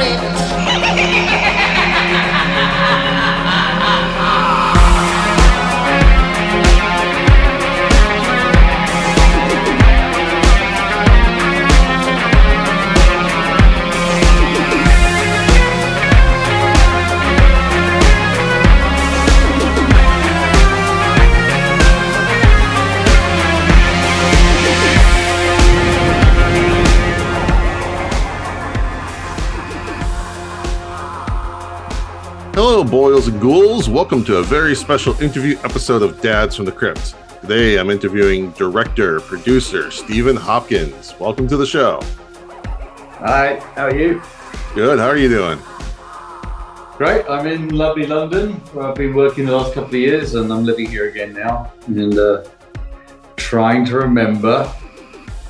sorry. Hello, boils and ghouls. Welcome to a very special interview episode of Dads from the Crypt. Today, I'm interviewing director, producer Stephen Hopkins. Welcome to the show. Hi, how are you? Good. How are you doing? Great. I'm in lovely London, where I've been working the last couple of years, and I'm living here again now, and uh, trying to remember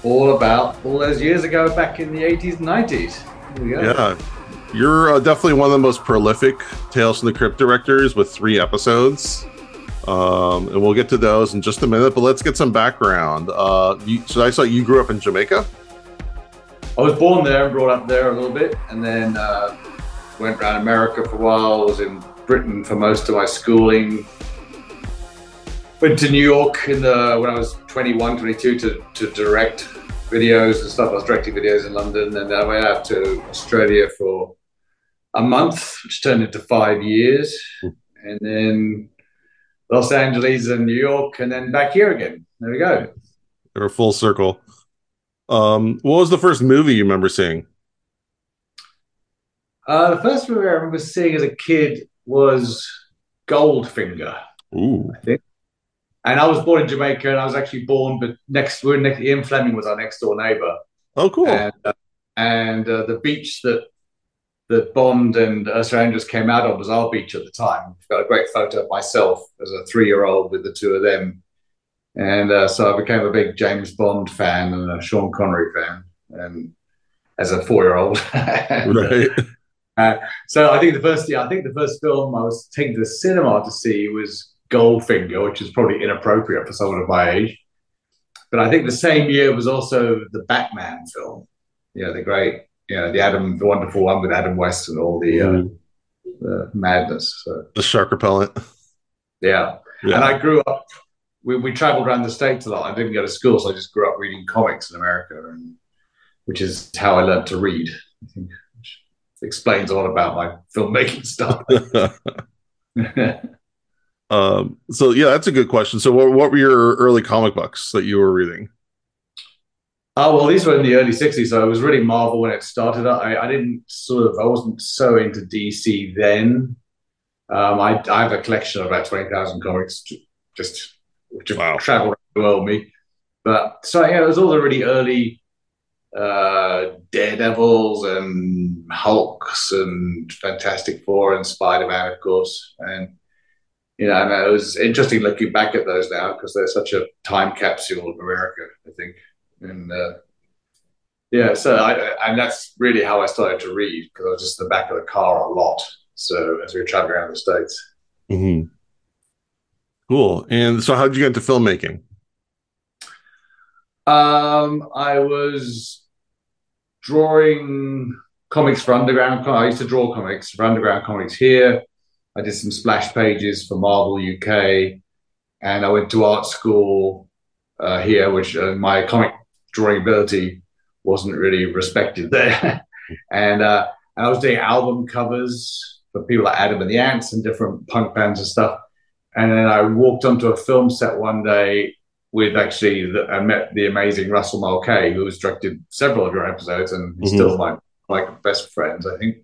all about all those years ago back in the 80s and 90s. Here we go. Yeah. You're uh, definitely one of the most prolific Tales from the Crypt directors with three episodes. Um, and we'll get to those in just a minute, but let's get some background. Uh, you, so I saw you grew up in Jamaica. I was born there brought up there a little bit, and then uh, went around America for a while. I Was in Britain for most of my schooling. Went to New York in the when I was 21, 22 to, to direct videos and stuff. I was directing videos in London, and then I went out to Australia for a month, which turned into five years, and then Los Angeles and New York, and then back here again. There we go. Or full circle. Um, what was the first movie you remember seeing? Uh, the first movie I remember seeing as a kid was Goldfinger, Ooh. I think. And I was born in Jamaica, and I was actually born, but next, we're next. Ian Fleming was our next door neighbor, Oh, cool. and uh, and uh, the beach that that Bond and Ursula Andress came out of was our beach at the time. I've got a great photo of myself as a three-year-old with the two of them, and uh, so I became a big James Bond fan and a Sean Connery fan, and as a four-year-old. Uh, right. uh, so I think the first, yeah, I think the first film I was taken to the cinema to see was Goldfinger, which is probably inappropriate for someone of my age. But I think the same year was also the Batman film. You know, the great, you know, the Adam, the wonderful one with Adam West and all the, uh, Mhm. the madness. So, The shark repellent. yeah. Yeah. And I grew up. We, we traveled around the states a lot. I didn't go to school, so I just grew up reading comics in America, and which is how I learned to read. I think, which explains a lot about my filmmaking stuff. um, so yeah, that's a good question. So what, what were your early comic books that you were reading? Oh well, these were in the early '60s, so it was really Marvel when it started. I, I didn't sort of, I wasn't so into DC then. Um, I, I have a collection of about twenty thousand comics, just which have Wow. traveled around the world. Me, but so yeah, it was all the really early uh, Daredevils and Hulks and Fantastic Four and Spider Man, of course, and you know, and it was interesting looking back at those now because they're such a time capsule of America. I think and uh, yeah, so I, and that's really how I started to read because I was just in the back of the car a lot. So as we were traveling around the states, Mm-hmm. Cool. And so how did you get into filmmaking? um, I was drawing comics for Underground. I used to draw comics for Underground Comics here. I did some splash pages for Marvel UK, and I went to art school uh, here, which uh, my comic drawing ability wasn't really respected there. and uh, and I was doing album covers for people like Adam and the Ants and different punk bands and stuff. And then I walked onto a film set one day with actually the, I met the amazing Russell Mulcahy, who has directed several of your episodes, and he's Mhm. still my my best friends, I think.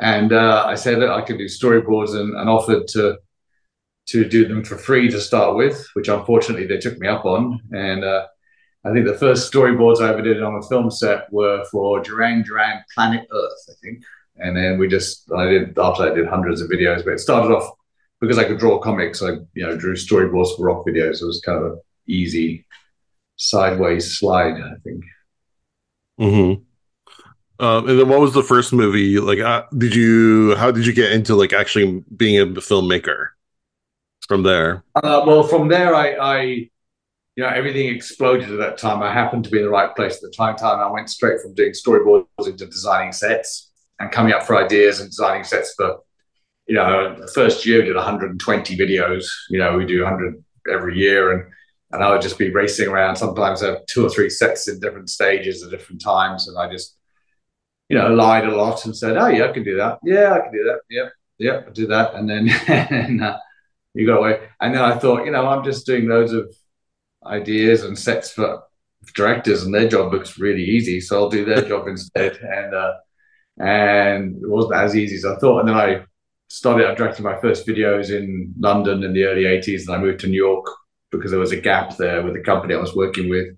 And uh, I said that I could do storyboards and, and offered to to do them for free to start with, which unfortunately they took me up on. And uh, I think the first storyboards I ever did on a film set were for Duran Duran Planet Earth, I think. And then we just, I did, after I did hundreds of videos, but it started off because I could draw comics. I, you know, drew storyboards for rock videos. It was kind of an easy sideways slide, I think. Mm-hmm. Um, and then what was the first movie? Like, uh, did you, how did you get into like actually being a filmmaker from there? Uh, well, from there, I, I, you know, everything exploded at that time. I happened to be in the right place at the time. Time I went straight from doing storyboards into designing sets, and coming up for ideas and designing sets for, you know, the first year we did 120 videos. You know, we do 100 every year, and and I would just be racing around. Sometimes I have two or three sets in different stages at different times, and I just, you know, lied a lot and said, "Oh yeah, I can do that. Yeah, I can do that. Yeah, yeah, I do that." And then and, uh, you got away. And then I thought, you know, I'm just doing loads of ideas and sets for directors, and their job looks really easy, so I'll do their job instead. And uh, and it wasn't as easy as I thought. And then I started I directed my first videos in London in the early 80s, and I moved to New York because there was a gap there with the company I was working with.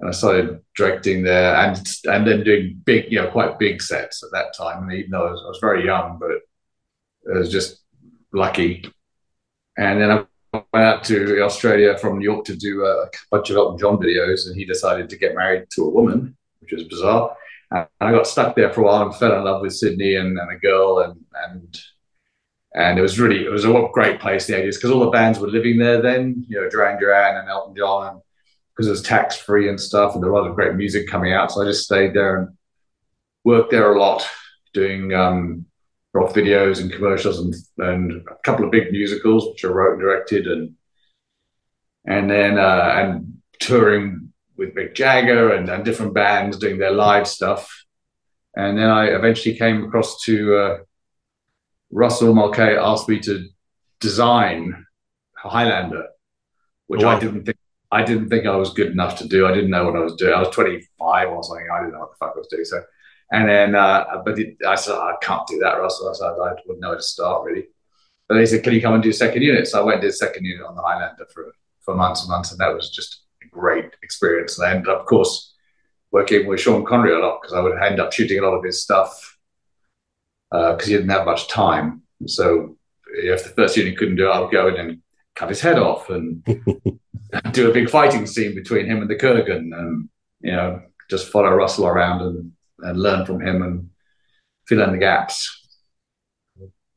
And I started directing there and and then doing big, you know, quite big sets at that time. And even though I was, I was very young, but it was just lucky. And then I out to Australia from New York to do a bunch of Elton John videos, and he decided to get married to a woman, which was bizarre. And I got stuck there for a while and fell in love with Sydney and, and a girl, and and and it was really it was a great place the 80s because all the bands were living there then, you know, Duran Duran and Elton John, and because it was tax free and stuff, and there was a lot of great music coming out. So I just stayed there and worked there a lot, doing um, rock videos and commercials and, and a couple of big musicals which I wrote and directed and and then uh, and touring with Mick Jagger and, and different bands doing their live stuff. And then I eventually came across to uh, Russell Mulcahy asked me to design Highlander, which wow. I didn't think I didn't think I was good enough to do. I didn't know what I was doing. I was 25 or something. I didn't know what the fuck I was doing. So and then, uh, but it, I said, I can't do that, Russell. I said, I wouldn't know where to start really. But they said, can you come and do second unit? So I went and did second unit on the Highlander for, for months and months. And that was just a great experience. And I ended up, of course, working with Sean Connery a lot because I would end up shooting a lot of his stuff because uh, he didn't have much time. So if the first unit couldn't do it, I would go in and cut his head off and do a big fighting scene between him and the Kurgan and, you know, just follow Russell around and and learn from him and fill in the gaps.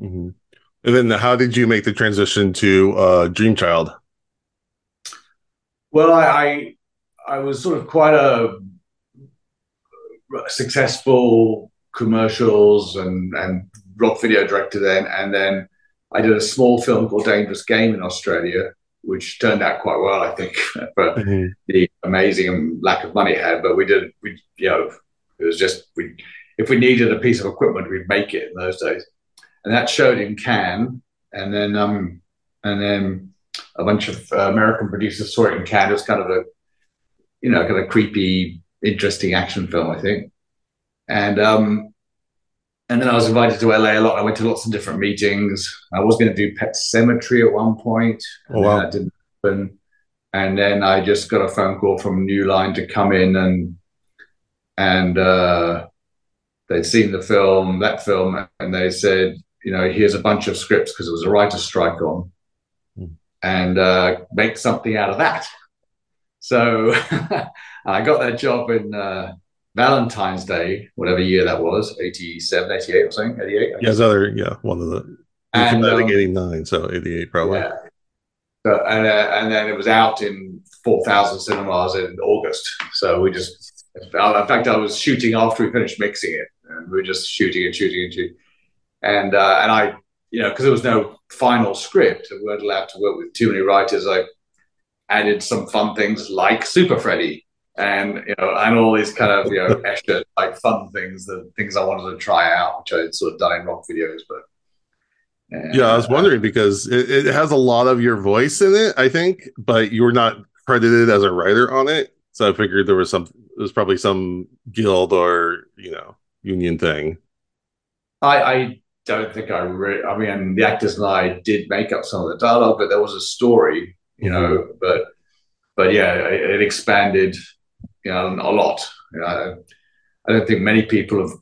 Mm-hmm. And then, how did you make the transition to uh, Dream Child? Well, I, I, I was sort of quite a successful commercials and and rock video director then, and then I did a small film called Dangerous Game in Australia, which turned out quite well, I think, for mm-hmm. the amazing lack of money it had. But we did, we you know, it was just we, if we needed a piece of equipment, we'd make it in those days, and that showed in Cannes, and then um, and then a bunch of uh, American producers saw it in Cannes. It was kind of a, you know, kind of creepy, interesting action film, I think, and um, and then I was invited to LA a lot. I went to lots of different meetings. I was going to do Pet Sematary at one point, and oh, wow. that didn't happen. And then I just got a phone call from New Line to come in and and uh, they'd seen the film, that film, and they said, you know, here's a bunch of scripts because it was a writer's strike on, mm. and uh, make something out of that. So I got that job in uh, Valentine's Day, whatever year that was, 87, 88 or something, 88. Yeah, it's other, yeah, one of the, and, um, 89, so 88 probably. Yeah. So, and, uh, and then it was out in 4,000 cinemas in August. So we just in fact, I was shooting after we finished mixing it, and we were just shooting and shooting and shooting. And uh, and I, you know, because there was no final script, we weren't allowed to work with too many writers. I added some fun things like Super Freddy, and you know, and all these kind of you know extra like fun things, the things I wanted to try out, which I had sort of done in rock videos, but. And, yeah, I was wondering because it, it has a lot of your voice in it, I think, but you're not credited as a writer on it. So I figured there was some there's probably some guild or you know union thing. I, I don't think I really. I mean, the actors and I did make up some of the dialogue, but there was a story, you mm-hmm. know. But but yeah, it, it, expanded, you know, a lot. You know, I don't think many people have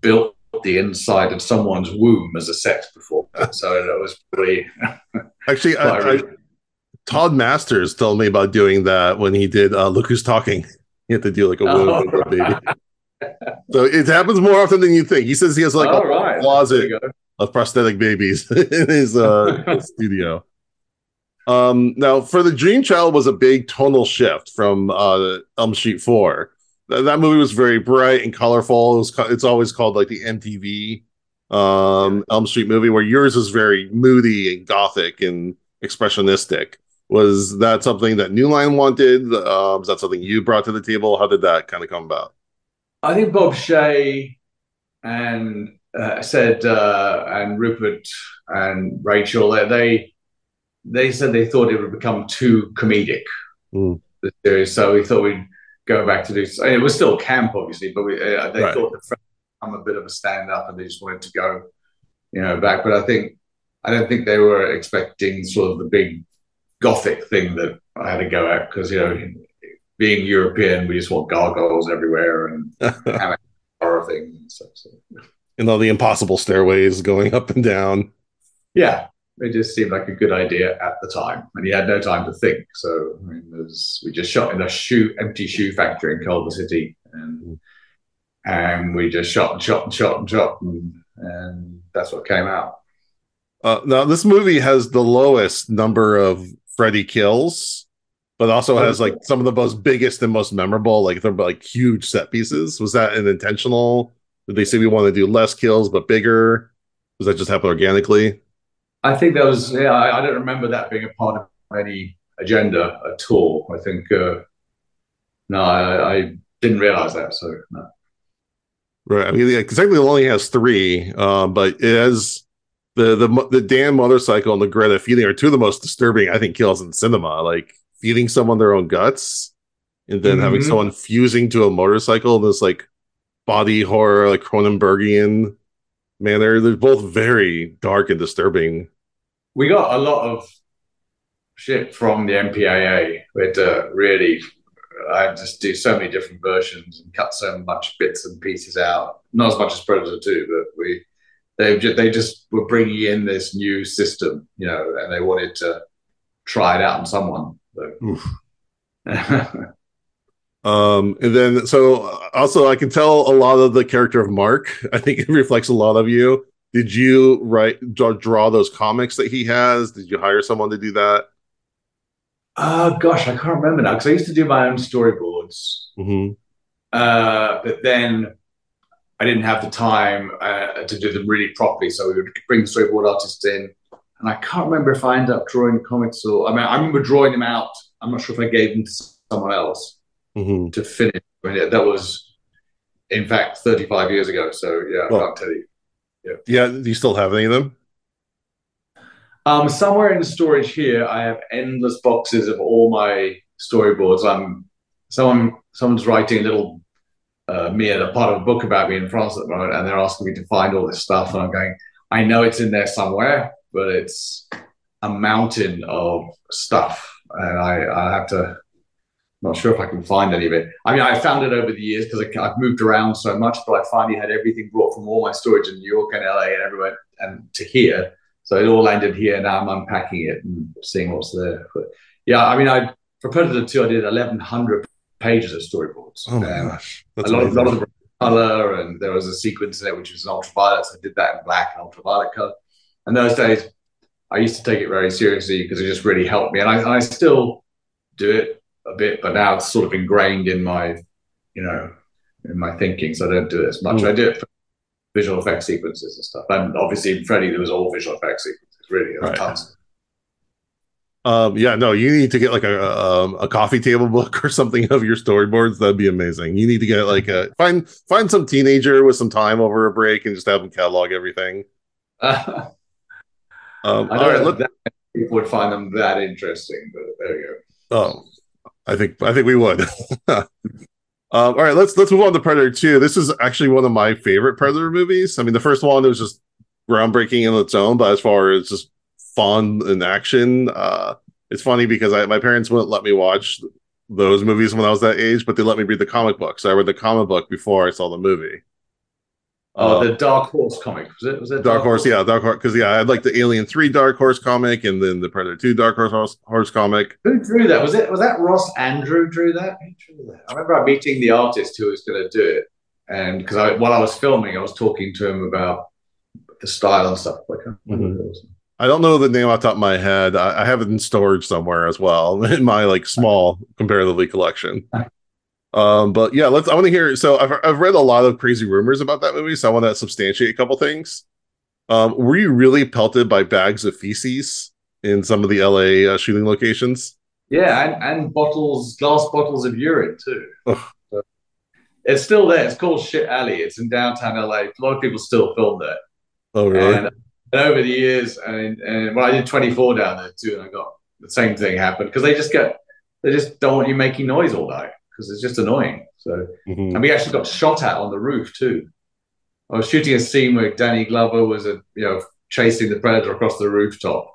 built the inside of someone's womb as a sex before, so it was pretty. Actually, I, I, Todd Masters told me about doing that when he did uh, Look Who's Talking. You have to do like a oh, right. baby. so it happens more often than you think. He says he has like oh, a right. closet of prosthetic babies in his uh, studio. Um, now, for the Dream Child was a big tonal shift from uh, Elm Street Four. th- that movie was very bright and colorful. It was ca- it's always called like the MTV um Elm Street movie, where yours is very moody and gothic and expressionistic. Was that something that New Line wanted? Um, is that something you brought to the table? How did that kind of come about? I think Bob Shaye and uh, said uh, and Rupert and Rachel they, they they said they thought it would become too comedic Mm. the series, so we thought we'd go back to this. It was still camp, obviously, but we, uh, they Right. thought the would become a bit of a stand up, and they just wanted to go, you know, back. But I think I don't think they were expecting sort of the big gothic thing that I had to go at because you know, being European, we just want gargoyles everywhere and horror things and stuff. So. and all the impossible stairways going up and down. Yeah, it just seemed like a good idea at the time, and he had no time to think. So I mean, there's, we just shot in a shoe empty shoe factory in Culver City, and and we just shot and shot and shot and shot, and, and that's what came out. Uh, now, this movie has the lowest number of Freddy kills, but also has like some of the most biggest and most memorable, like they're like huge set pieces. Was that an intentional? Did they say we want to do less kills but bigger? Does that just happen organically? I think that was yeah. I, I don't remember that being a part of any agenda at all. I think uh, no, I, I didn't realize that. So no. Right. I mean, yeah, exactly. It only has three, um, but it has the the the Dan motorcycle and the Greta feeding are two of the most disturbing, I think, kills in cinema. Like feeding someone their own guts, and then having Mhm. someone fusing to a motorcycle in this like body horror, like Cronenbergian manner. They're both very dark and disturbing. we got a lot of shit from the MPAA. We had to really, I had just do so many different versions and cut so much bits and pieces out. Not as much as Predator Two, but we they just they just were bringing in this new system, you know, and they wanted to try it out on someone. So. Um, and then so uh, also I can tell a lot of the character of Mark. I think it reflects a lot of you. Did you write draw, draw those comics that he has? Did you hire someone to do that? Oh gosh, I can't remember now because I used to do my own storyboards, hmm uh, but then I didn't have the time uh, to do them really properly. So we would bring the storyboard artists in, and I can't remember if I ended up drawing the comics or I mean I remember drawing them out. I'm not sure if I gave them to someone else hmm to finish. I mean, that was in fact 35 years ago. So yeah, I Well- can't tell you. Yeah. Do you still have any of them? Um, somewhere in the storage here, I have endless boxes of all my storyboards. I'm someone someone's writing a little uh, me and a part of a book about me in France at the moment, and they're asking me to find all this stuff, and I'm going, I know it's in there somewhere, but it's a mountain of stuff, and I I have to. Not sure if I can find any of it. I mean, I found it over the years because I've moved around so much, but I finally had everything brought from all my storage in New York and LA and everywhere and to here. So it all landed here. Now I'm unpacking it and seeing what's there. But yeah, I mean, I for Predator 2, I did 1,100 pages of storyboards. Oh my And gosh, that's a lot lot of color, and there was a sequence in it which was ultraviolet. So I did that in black and ultraviolet color. And those days, I used to take it very seriously because it just really helped me. And I, I still do it a bit, but now it's sort of ingrained in my, you know, in my thinking. So I don't do it as much. Mm. I do it for visual effects sequences and stuff. And obviously in Freddy, there was all visual effects sequences, really. There Right. tons. Um, yeah, no, you need to get like a um, a coffee table book or something of your storyboards. That'd be amazing. You need to get like a find find some teenager with some time over a break and just have them catalog everything. I Um, all right, let, that people would find them that interesting, but there you go. Oh, I think I think we would. um, all right, let's let's move on to Predator Two. This is actually one of my favorite Predator movies. I mean, the first one was just groundbreaking in its own, but as far as just fun and action, uh, it's funny because I, my parents wouldn't let me watch those movies when I was that age, but they let me read the comic book. So I read the comic book before I saw the movie. Oh, the Dark Horse comic was it? Was it Dark Horse, yeah, Dark Horse, because yeah, I had like the Alien Three Dark Horse comic, and then the Predator Two Dark Horse Horse, Horse comic. Who drew that? Was it? Was that Ross Andrew drew that? Who drew that? I remember meeting the artist who was going to do it, and because I, while I was filming, I was talking to him about the style and stuff. Like, can't remember who it was. I don't know the name off the top of my head. I, I have it in storage somewhere as well in my like small comparatively collection. Um, but yeah, let's. I want to hear. So I've I've read a lot of crazy rumors about that movie, so I want to substantiate a couple things. Um, were you really pelted by bags of feces in some of the LA uh, shooting locations? Yeah, and, and bottles, glass bottles of urine too. So it's still there. It's called Shit Alley. It's in downtown LA. A lot of people still film there. Oh, really? And, and over the years, and, and well, I did 24 down there too, and I got the same thing happened because they just get they just don't want you making noise all night because it's just annoying. So, Mhm. and we actually got shot at on the roof too. I was shooting a scene where Danny Glover was a you know chasing the predator across the rooftop,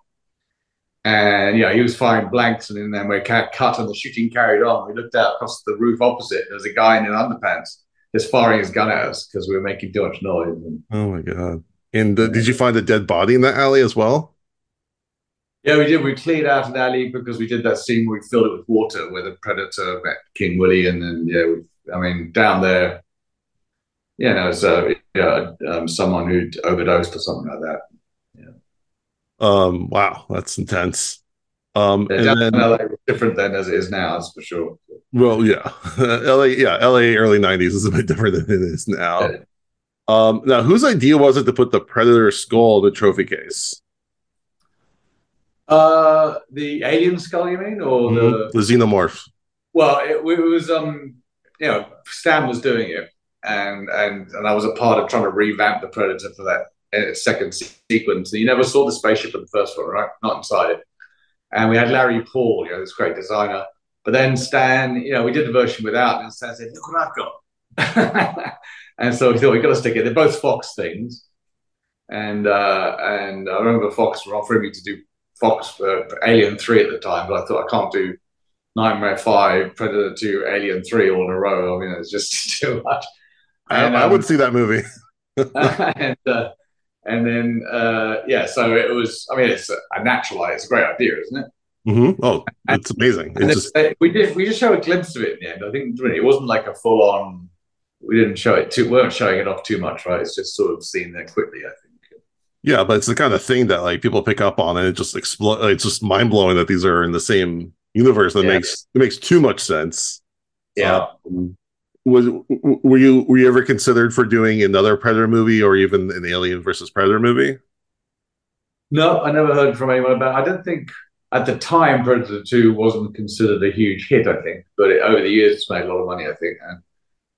and yeah, he was firing blanks, and then we cut cut and the shooting carried on. We looked out across the roof opposite. There's a guy in an underpants just firing his gun at us because we were making too much noise. And, Oh my god! And uh, did you find a dead body in that alley as well? yeah, we did. We cleared out an alley because we did that scene where we filled it with water where the predator met King Willie, and then yeah, we, I mean down there, yeah, no, uh, yeah, um, someone who'd overdosed or something like that. Um, wow, that's intense. Um, Yeah, and then LA was different then as it is now, that's for sure. Well, yeah, LA, yeah, LA early '90s is a bit different than it is now. Um, now, whose idea was it to put the Predator skull in the trophy case? Uh, the alien skull, you mean, or Mhm. the The xenomorph. Well, it, it was um, you know, Stan was doing it, and and and I was a part of trying to revamp the Predator for that uh, second sequence. You never saw the spaceship in the first one, right? Not inside it. And we had Larry Paul, you know, this great designer. But then Stan, you know, we did the version without, and Stan said, "Look what I've got." and so we thought we got to stick it. They're both Fox things, and uh, and I remember Fox were offering me to do Fox for, Alien Three at the time, but I thought I can't do Nightmare Five, Predator Two, Alien Three all in a row. I mean, it's just too much. I, And, I um, would see that movie. and uh, and then uh, yeah, so it was. I mean, it's a, a natural. It's a great idea, isn't it? Mhm. Oh, it's amazing. It's just we did we just show a glimpse of it in the end. I think really, it wasn't like a full on. We didn't show it too. We weren't showing it off too much, right? It's just sort of seen there quickly. I think. yeah, but it's the kind of thing that like people pick up on, and it just explode. It's just mind blowing that these are in the same universe. That Yeah. makes it makes too much sense. Yeah. Um, was were you were you ever considered for doing another Predator movie or even an Alien versus Predator movie? No, I never heard from anyone about. I don't think at the time Predator Two wasn't considered a huge hit. I think, but it, over the years it's made a lot of money. I think, and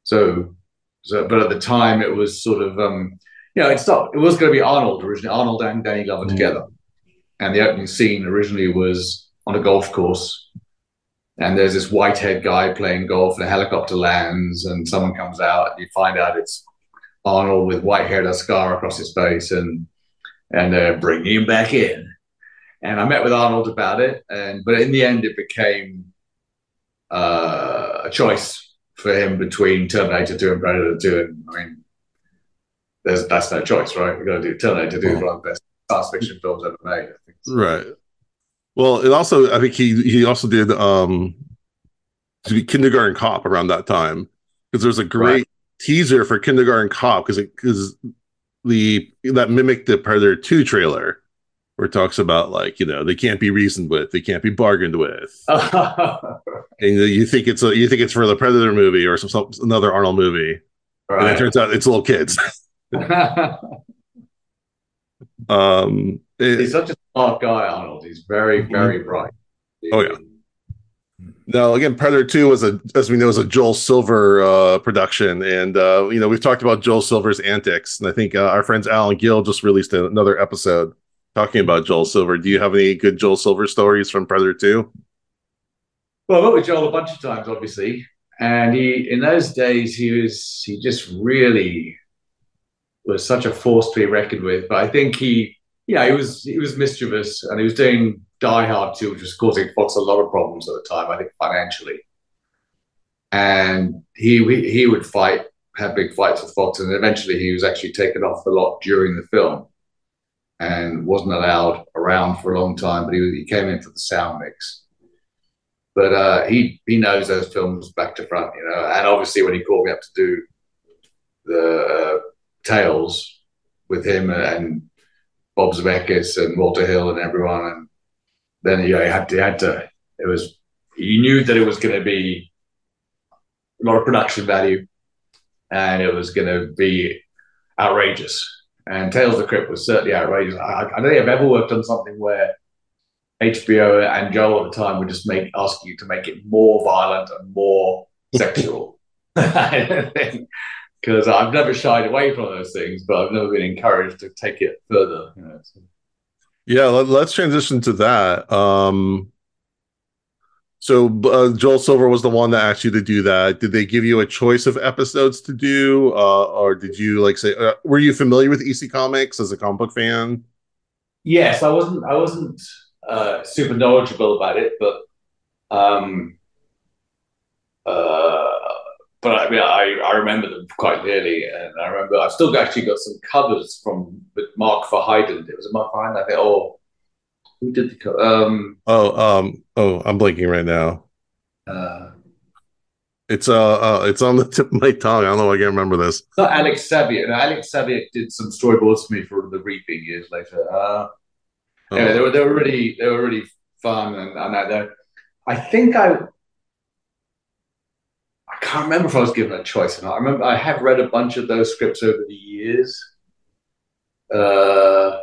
so, so but at the time it was sort of, um, you know, it's not. It was going to be Arnold originally, Arnold and Danny Glover Mm. together, and the opening scene originally was on a golf course. And there's this white-haired guy playing golf, and a helicopter lands, and someone comes out, and you find out it's Arnold with white-haired a scar across his face, and and uh, bring him back in. And I met with Arnold about it, and but in the end, it became uh, a choice for him between Terminator 2 and Predator 2. And I mean, there's that's no choice, right? We've got to do Terminator 2 is one of the best science fiction films ever made. I think. Right. Well, it also I think he he also did um Kindergarten Cop around that time because there's a great Right. teaser for Kindergarten Cop because it because the that mimicked the Predator 2 trailer where it talks about like you know they can't be reasoned with they can't be bargained with and you think it's a you think it's for the Predator movie or some, some another Arnold movie and it turns out it's little kids um it- He's such a smart guy, Arnold. He's very, very bright. Oh, yeah. Now, again, Predator 2 was a, as we know, is a Joel Silver uh, production. And, uh, you know, we've talked about Joel Silver's antics. And I think uh, our friends Alan Gill just released another episode talking about Joel Silver. Do you have any good Joel Silver stories from Predator 2? Well, I worked with Joel a bunch of times, obviously, and he in those days he was he just really was such a force to be reckoned with. But I think he, yeah, he was he was mischievous, and he was doing Die Hard too, which was causing Fox a lot of problems at the time. I think financially, and he he would fight, have big fights with Fox, and eventually he was actually taken off the lot during the film, and wasn't allowed around for a long time. But he he came in for the sound mix but uh, he he knows those films back to front, you know. And obviously, when he called me up to do the uh, tales with him and Bob Zemeckis and Walter Hill and everyone, and then yeah, he had to, he had to. It was he knew that it was going to be a lot of production value, and it was going to be outrageous. And Tales of the Crypt was certainly outrageous. I, I don't think I've ever worked on something where HBO and Joel at the time would just make ask you to make it more violent and more sexual. Because I've never shied away from those things, but I've never been encouraged to take it further. You know, so. Yeah, let, us transition to that. Um, so uh, Joel Silver was the one that asked you to do that. Did they give you a choice of episodes to do, uh, or did you like say? Uh, were you familiar with EC Comics as a comic book fan? Yes, I wasn't. I wasn't uh, super knowledgeable about it, but um, uh, but I mean, I, I remember them quite clearly, and I remember I've still actually got some covers from with Mark Verheiden. It was a Mark Verheiden. I think. Oh, who did the cover? Um, oh, um, oh, I'm blinking right now. Uh, it's uh, uh, it's on the tip of my tongue. I don't know. I can't remember this. Not Alex Saviuk. No, Alex Saviuk did some storyboards for me for the Reaping years later. Uh, oh. anyway, they were they were really they were really fun, and, and I, I think I I can't remember if I was given a choice or not. I remember I have read a bunch of those scripts over the years. Uh,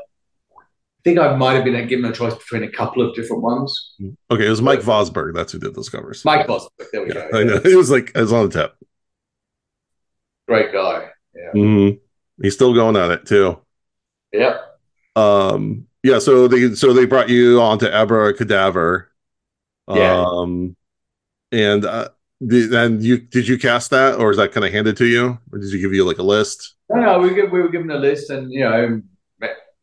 think I might have been given a choice between a couple of different ones. Okay, it was Mike Vosburg. That's who did those covers. Mike Vosburg. There we yeah, go. I know. It was like it was on the tap. Great guy. Yeah. Mm-hmm. He's still going at it too. Yeah. Um. Yeah. So they so they brought you on to Abra Cadaver. Yeah. Um. And uh, and you did you cast that, or is that kind of handed to you, or did you give you like a list? No, no, we, we were given a list, and you know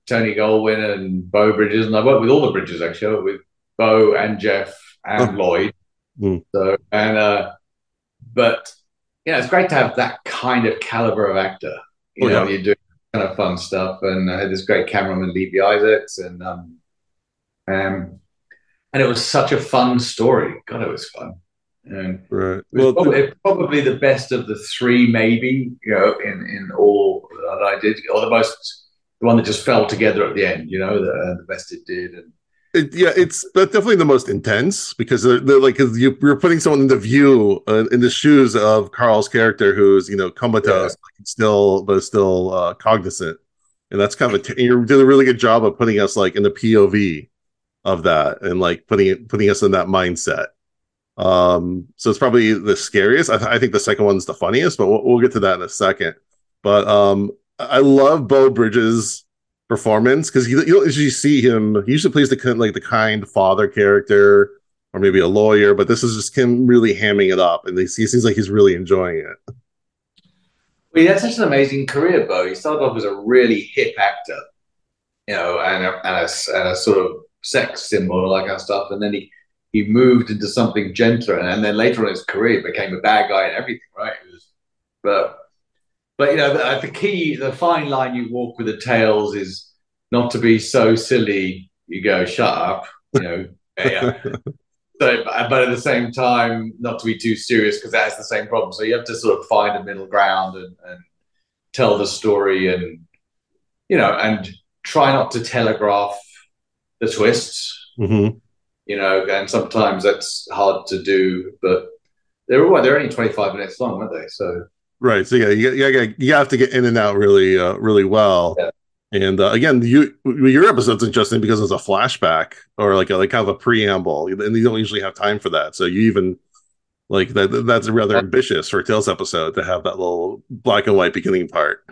Tony Goldwyn and Beau Bridges, and I worked with all the Bridges actually. I worked with Beau and Jeff and oh. Lloyd. Mm. So and uh, but yeah, it's great to have that kind of caliber of actor. You oh, know, yeah. you're doing kind of fun stuff, and I had this great cameraman, Levie Isaacks, and um, um, and it was such a fun story. God, it was fun. And right. well, probably, the- probably the best of the three, maybe you know, in in all that I did, or the most the one that just fell together at the end, you know, the, uh, the best it did. And it, yeah, it's that's definitely the most intense because they're, they're like you, are putting someone in the view uh, in the shoes of Carl's character, who's you know comatose, yeah. still but still uh, cognizant, and that's kind of a t- you did a really good job of putting us like in the POV of that and like putting it putting us in that mindset. Um, so it's probably the scariest. I, th- I think the second one's the funniest, but we'll, we'll get to that in a second. But um, I love Beau Bridges' performance because you, you see him. He usually plays the kind like the kind father character or maybe a lawyer, but this is just him really hamming it up, and he, seems like he's really enjoying it. Well, he had such an amazing career, Beau. He started off as a really hip actor, you know, and a, and a, and a sort of sex symbol and all that kind of stuff, and then he he moved into something gentler, and then later in his career became a bad guy and everything, right? It was, but but you know, the, uh, the key, the fine line you walk with the tales is not to be so silly. You go, shut up, you know. yeah. So, but at the same time, not to be too serious because that has the same problem. So you have to sort of find a middle ground and, and tell the story, and you know, and try not to telegraph the twists. Mm-hmm. You know, and sometimes that's hard to do, but they're they're only twenty five minutes long, aren't they? So Right. So yeah, you, you, you have to get in and out really, uh, really well. Yeah. And uh, again, you your episode's interesting because it's a flashback or like a like kind of a preamble, and you don't usually have time for that. So you even like that that's rather ambitious for a Tales episode to have that little black and white beginning part.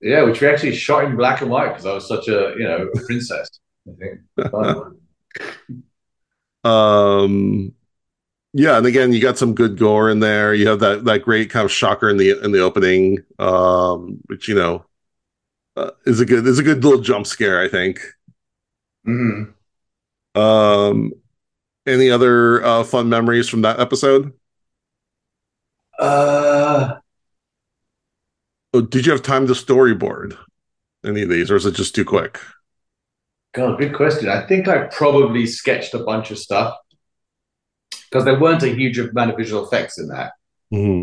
Yeah, which we actually shot in black and white because I was such a you know a princess. I think. um yeah, and again, you got some good gore in there. You have that that great kind of shocker in the in the opening, um, which you know uh, is a good is a good little jump scare. I think. Mm-hmm. Um, any other uh, fun memories from that episode? Uh, oh, did you have time to storyboard any of these, or is it just too quick? God, good question. I think I probably sketched a bunch of stuff because there weren't a huge amount of visual effects in that. Mm-hmm.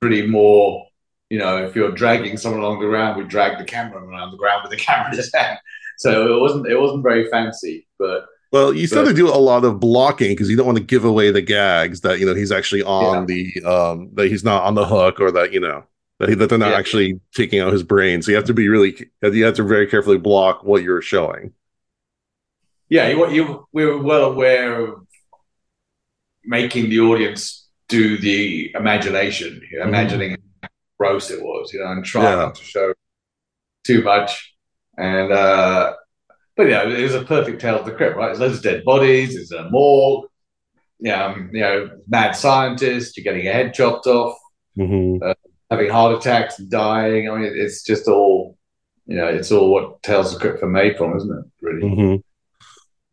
Pretty more, you know, if you're dragging someone along the ground, we drag the camera around the ground with the camera in his hand. So it wasn't it wasn't very fancy, but Well, you still have to do a lot of blocking because you don't want to give away the gags that you know he's actually on the um that he's not on the hook or that you know that, he, that they're not Yeah. actually taking out his brain. So you have to be really you have to very carefully block what you're showing. yeah, you, you we were well aware of making the audience do the imagination, you know, Mhm. imagining how gross it was, you know, and trying Yeah. not to show too much. And uh, but yeah, it was a perfect tale of the crypt, right? There's loads of dead bodies. There's a morgue. Yeah, um, you know, mad scientist. You're getting your head chopped off. Mm-hmm. having heart attacks and dying. I mean, it's just all, you know, it's all what Tales of the Crypt are made from, isn't it? Really. Mm-hmm.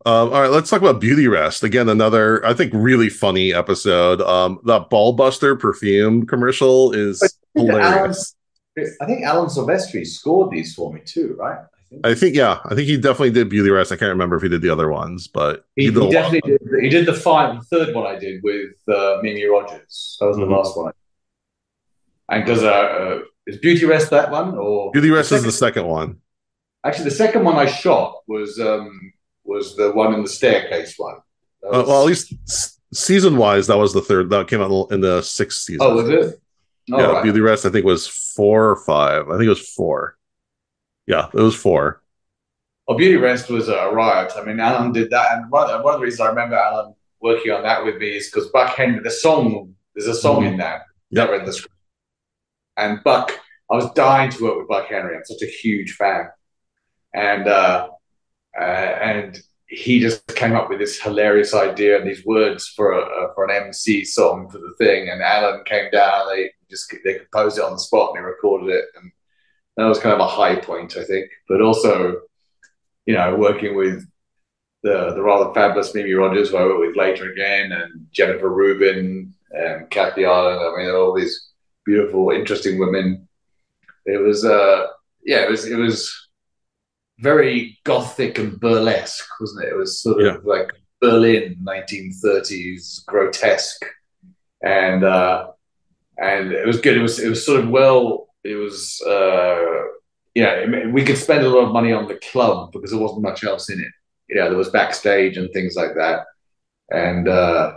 Um, all right, let's talk about Beauty Rest again. Another, I think, really funny episode. Um, that Ballbuster perfume commercial is I hilarious. Alan, I think Alan Silvestri scored these for me too, right? I think. I think, yeah, I think he definitely did Beauty Rest. I can't remember if he did the other ones, but He, did he definitely did. He did the five, the third one I did with uh, Mimi Rogers. That was the Mhm. last one. And because uh, uh, is Beauty Rest that one or Beauty Rest is the second one. actually the second one I shot was um was the one in the staircase one. That Uh, well, at least season wise, that was the third. That came out in the sixth season. oh, was it? Oh, yeah, right. Beauty Rest, I think was four or five. I think it was four. Yeah, it was four. Well, Beauty Rest was a riot. I mean, Alan did that, and one, one of the reasons I remember Alan working on that with me is because Buck Henry, the song, there's a song in that, Yep. never in the script. And Buck, I was dying to work with Buck Henry. I'm such a huge fan, and uh, uh, and he just came up with this hilarious idea and these words for a, for an MC song for the thing. And Alan came down. And they just they composed it on the spot and they recorded it, and that was kind of a high point, I think. But also, you know, working with the the rather fabulous Mimi Rogers, who I worked with later again, and Jennifer Rubin and Kathy Ireland. I mean, all these beautiful, interesting women. It was, uh, yeah, it was, it was very gothic and burlesque, wasn't it? It was sort of like Berlin, 1930s, grotesque, and uh, and it was good. It was, it was sort of well. It was, uh, know, we could spend a lot of money on the club because there wasn't much else in it. You know, there was backstage and things like that, and uh,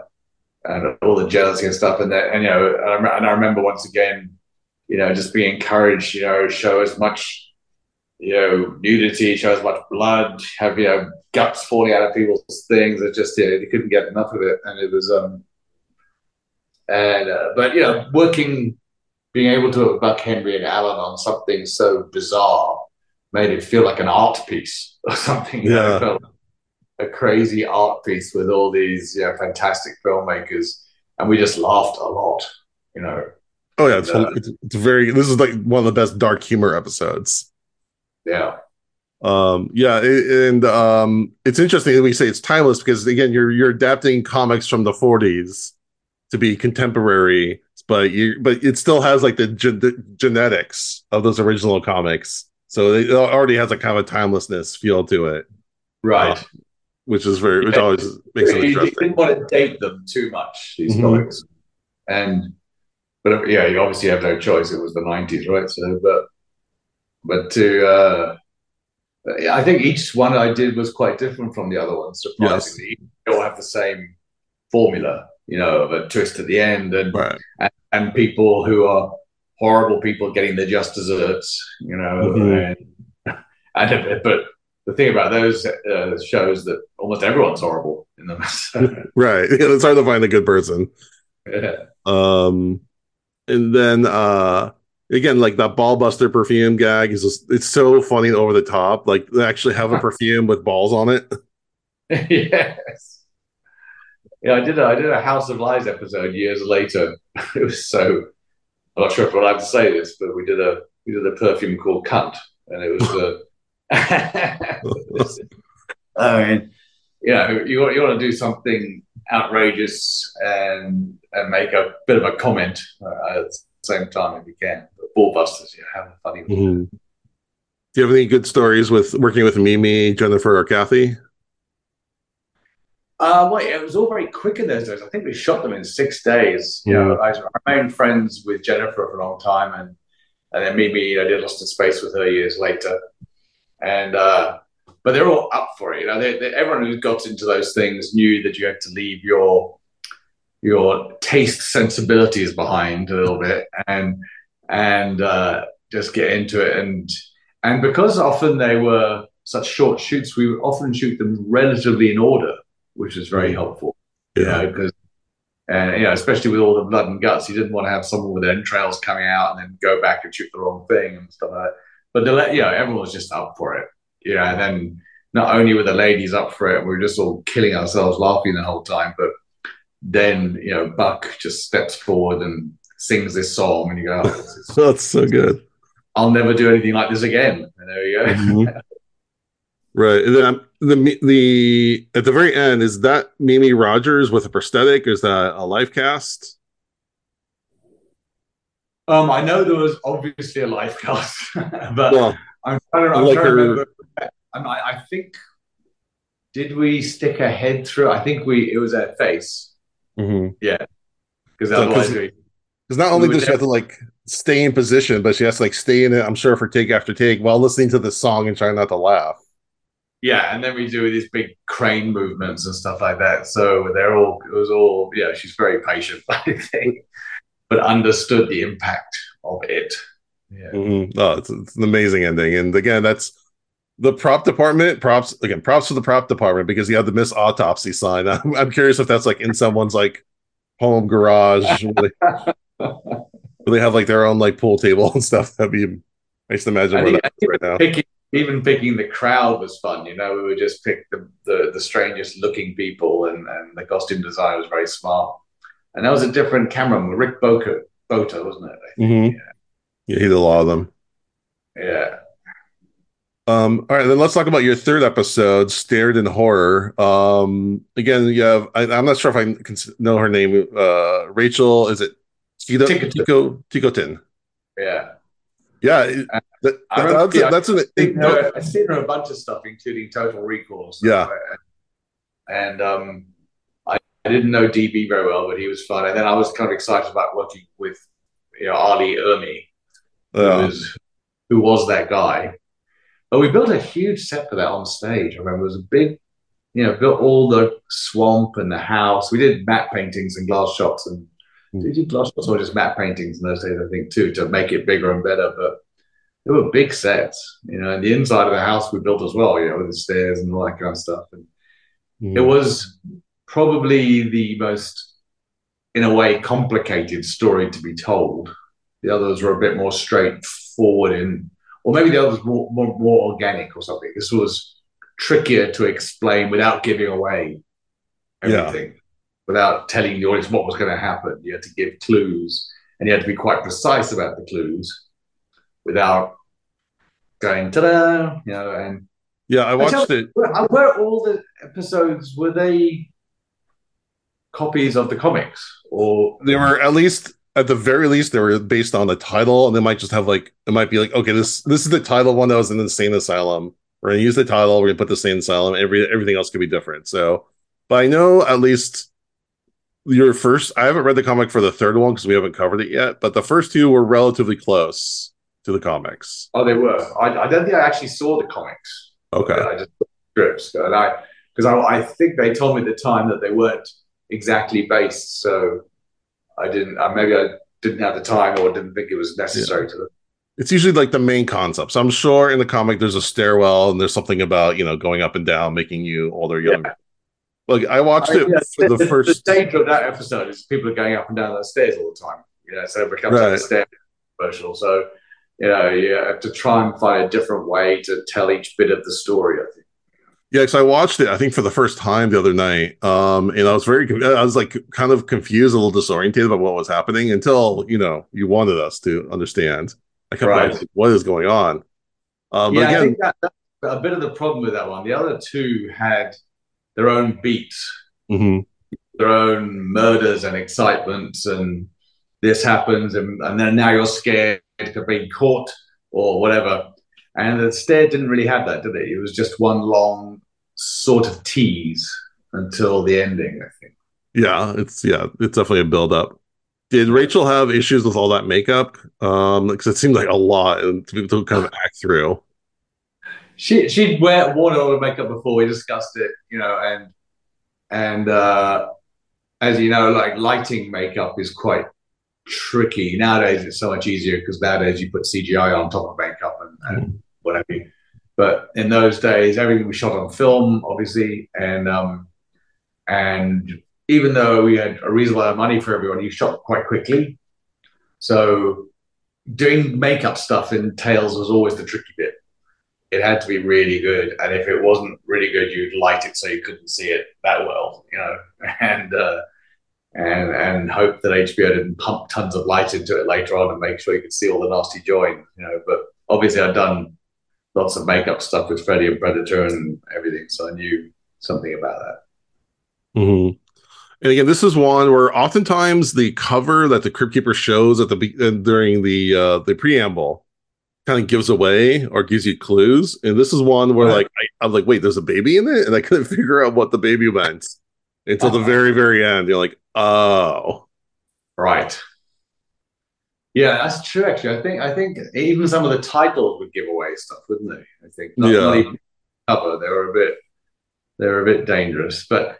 and all the jealousy and stuff. And that, and you know, and I, and I remember once again, you know, just being encouraged. You know, show as much, you know, nudity, show as much blood, have you know, guts falling out of people's things. It just, yeah, you couldn't get enough of it, and it was, um, and uh, but you know, working, being able to with Buck Henry and Alan on something so bizarre made it feel like an art piece or something. you know, Yeah. it felt a crazy art piece with all these you know, fantastic filmmakers, and we just laughed a lot. You know, Oh yeah, it's, Yeah. it's, it's very. This is like one of the best dark humor episodes. Yeah, Um, yeah, and um, it's interesting that we say it's timeless because again, you're you're adapting comics from the 40s to be contemporary, but you but it still has like the, gen- the genetics of those original comics. So it already has a kind of a timelessness feel to it, right. Uh, which is very which Yeah. always makes it he, he didn't want to date them too much, these Mhm. comics. And but yeah, you obviously have no choice. It was the nineties, right? So but but to uh I think each one I did was quite different from the other ones, surprisingly. They all have the same formula, you know, of a twist at the end and Right. and people who are horrible people getting their just desserts, you know, Mhm. and and but the thing about those uh, shows that almost everyone's horrible in them. Right. it's hard to find a good person. yeah. Um, and then uh, again, like that ballbuster perfume gag is just, it's so funny and over the top. Like they actually have a perfume with balls on it. yes. Yeah, I did. A, I did a House of Lies episode years later. it was so. I'm not sure if I'm allowed to say this, but we did a we did a perfume called Cunt, and it was a. I mean, you know, you want you want to do something outrageous and and make a bit of a comment uh, at the same time if you can. But Ballbusters, yeah, have a funny. Mhm. Do you have any good stories with working with Mimi, Jennifer, or Kathy? Uh, well, it was all very quick in those days. I think we shot them in six days. You know, I, I remained friends with Jennifer for a long time, and and then Mimi, I did Lost in Space with her years later, and uh, but they're all up for it. You know, they, they, everyone who got into those things knew that you had to leave your your taste sensibilities behind a little bit and and uh, just get into it. And and because often they were such short shoots, we would often shoot them relatively in order, which was very helpful. Yeah. You know, because and you know, especially with all the blood and guts, you didn't want to have someone with entrails coming out and then go back and shoot the wrong thing and stuff like that. But the you know, everyone was just up for it. You know, and then not only were the ladies up for it, we were just all killing ourselves laughing the whole time, but then you know, Buck just steps forward and sings this song, and you go, oh, "That's so good." I'll never do anything like this again. And there you go. Mm-hmm. right, and then um, the the at the very end is that Mimi Rogers with a prosthetic? Is that a life cast? Um, I know there was obviously a life cast, but well, I'm trying to, I'm like trying to remember. I, I think did we stick a head through? I think we it was a face. Mm-hmm. Yeah, because otherwise, because not only does she have to like stay in position, but she has to like stay in it. I'm sure for take after take while listening to the song and trying not to laugh. Yeah, and then we do these big crane movements and stuff like that. So they're all it was all yeah. She's very patient, I think, but understood the impact of it. Yeah. Mm-hmm. Oh, it's, it's an amazing ending, and again, that's the prop department. Props again. Props to the prop department because you have the Miss Autopsy sign. I'm, I'm curious if that's like in someone's like home garage. they, have like their own like pool table and stuff. That'd be nice to imagine I where think, right now. Picking, even picking the crowd was fun. You know, we would just pick the, the, the strangest looking people, and, and the costume design was very smart. And that was a different cameraman, Rick Boca, Bota, wasn't it? Mm-hmm. Yeah. yeah, he did a lot of them. Yeah. Um, all right, then let's talk about your third episode, Staired in Horror. Um, again, you have I, am not sure if I can know her name. Uh, Rachel, is it Tico Tico Ticotin? Yeah, yeah. That, that's, yeah, that's an, I've, her, I've seen her a bunch of stuff, including Total Recall. Yeah. And um, I, I, didn't know DB very well, but he was fun. And then I was kind of excited about working with you know. Lee Ermey, yeah. who, was, who was that guy. But we built a huge set for that on stage. I remember it was a big, you know, built all the swamp and the house. We did matte paintings and glass shots and mm. did you shots or just matte paintings in those days, I think, too, to make it bigger and better. But they were big sets, you know, and the inside of the house we built as well, you know, with the stairs and all that kind of stuff. And mm. it was probably the most, in a way, complicated story to be told. The others were a bit more straightforward in, or maybe the others more, more, more organic or something. This was trickier to explain without giving away everything, yeah. Without telling the audience what was going to happen. You had to give clues, and you had to be quite precise about the clues without going ta-da, you know, and yeah, I watched it. Were, were all the episodes were they copies of the comics, or they were at least at the very least they were based on the title, and they might just have like it might be like okay, this this is the title one that was in the insane asylum. We're gonna use the title. We're gonna put the same asylum. Every everything else could be different. So, but I know at least your first. I haven't read the comic for the third one because we haven't covered it yet. But the first two were relatively close to the comics? Oh, they were. I, I don't think I actually saw the comics. Okay. I just strips, and I because I, I think they told me at the time that they weren't exactly based, so I didn't. Uh, maybe I didn't have the time or didn't think it was necessary yeah. to. It's usually like the main concept. So I'm sure in the comic there's a stairwell and there's something about you know going up and down, making you older, younger. Like I watched it yeah, for the, the, first. The stage of that episode is people are going up and down those stairs all the time. You know, so it becomes right. like a stair commercial. So you know, you have to try and find a different way to tell each bit of the story. I think. Yeah, because I watched it, I think for the first time the other night, um, and I was very, I was like kind of confused, a little disoriented about what was happening until you know you wanted us to understand. I kept right. like, what is going on? Um, yeah, again, I think that, that's a bit of the problem with that one. The other two had their own beats, mm-hmm. their own murders and excitements, and this happens, and, and then now you're scared of being caught or whatever. And the stair didn't really have that, did it? It was just one long sort of tease until the ending, I think. Yeah, it's yeah, it's definitely a build up. Did Rachel have issues with all that makeup? Um, because it seemed like a lot to, to kind of act through. She she'd wear worn a lot of makeup before we discussed it, you know, and and uh, as you know, like lighting makeup is quite tricky nowadays. It's so much easier because nowadays you put CGI on top of makeup and, and mm. whatever. But in those days, everything was shot on film, obviously, and um, and even though we had a reasonable amount of money for everyone, you shot quite quickly. So doing makeup stuff in Tales was always the tricky bit. It had to be really good, and if it wasn't really good, you'd light it so you couldn't see it that well, you know, and uh, and and hope that HBO didn't pump tons of light into it later on and make sure you could see all the nasty joins, you know. But obviously, I'd done lots of makeup stuff with Freddy and Predator and everything, so I knew something about that. Mm-hmm. And again, this is one where oftentimes the cover that the Crypt Keeper shows at the uh, during the uh, the preamble kind of gives away or gives you clues. And this is one where right. like I, am like, wait, there's a baby in it, and I couldn't figure out what the baby meant until uh-huh. the very very end. You're like, oh, right. Yeah, that's true. Actually, I think I think even some of the titles would give away stuff, wouldn't they? I think not, yeah. cover. They were a bit they were a bit dangerous, but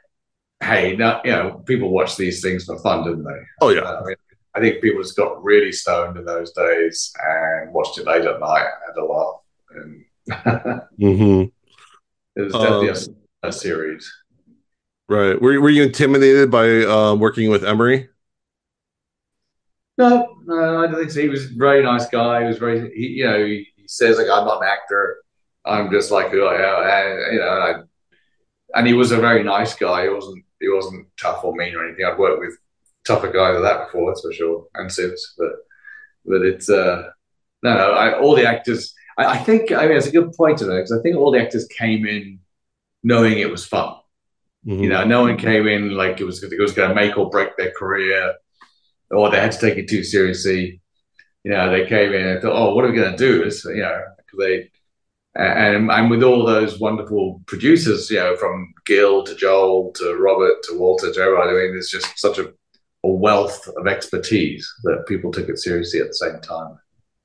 hey, now you know people watch these things for fun, didn't they? Oh yeah. Uh, I mean, I think people just got really stoned in those days and watched it late at night and had a laugh. And mm-hmm. it was definitely um, a, a, series. Right. Were, were you intimidated by uh, working with Ermey? No, no, I don't think so. He was a very nice guy. He was very, he, you know, he, he, says like, "I'm not an actor. I'm just like who I am," and you know, and, I, and he was a very nice guy. He wasn't, he wasn't tough or mean or anything. I'd worked with tougher guy than that before, that's for sure, and since, but but it's uh, no, no. I, all the actors, I, I, think, I mean, it's a good point to know because I think all the actors came in knowing it was fun. Mm-hmm. You know, no one came in like it was it was going to make or break their career, or they had to take it too seriously. You know, they came in and thought, "Oh, what are we going to do?" This, you know, they and and with all those wonderful producers, you know, from Gil to Joel to Robert to Walter to everybody, I mean, there's just such a, a wealth of expertise that people took it seriously at the same time.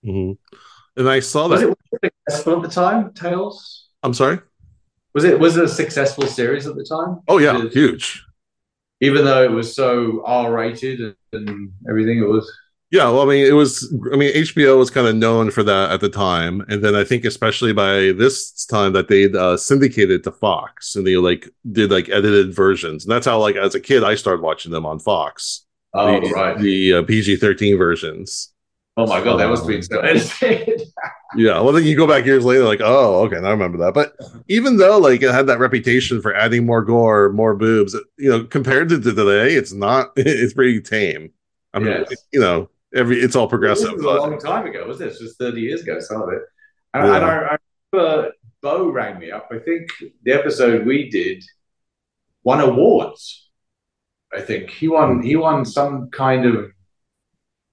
Mm-hmm. And I saw that. Was it successful at the time, Tales? I'm sorry. Was it was it a successful series at the time? Oh yeah, it, huge. Even though it was so R rated and everything, it was yeah, well, I mean, it was. I mean, HBO was kind of known for that at the time, and then I think especially by this time that they uh, syndicated to Fox, and they like did like edited versions, and that's how like as a kid I started watching them on Fox. Oh, the, right. The uh, PG thirteen versions. Oh my god, that must be so edited. yeah, well, then you go back years later, like, oh, okay, I remember that. But even though like it had that reputation for adding more gore, more boobs, you know, compared to today, it's not. It's pretty tame. I mean, yes. you know, every it's all progressive. It was a long time ago, was this? Just thirty years ago, some of it. And, yeah. and I, I, remember Beau rang me up. I think the episode we did won awards. I think he won. He won some kind of.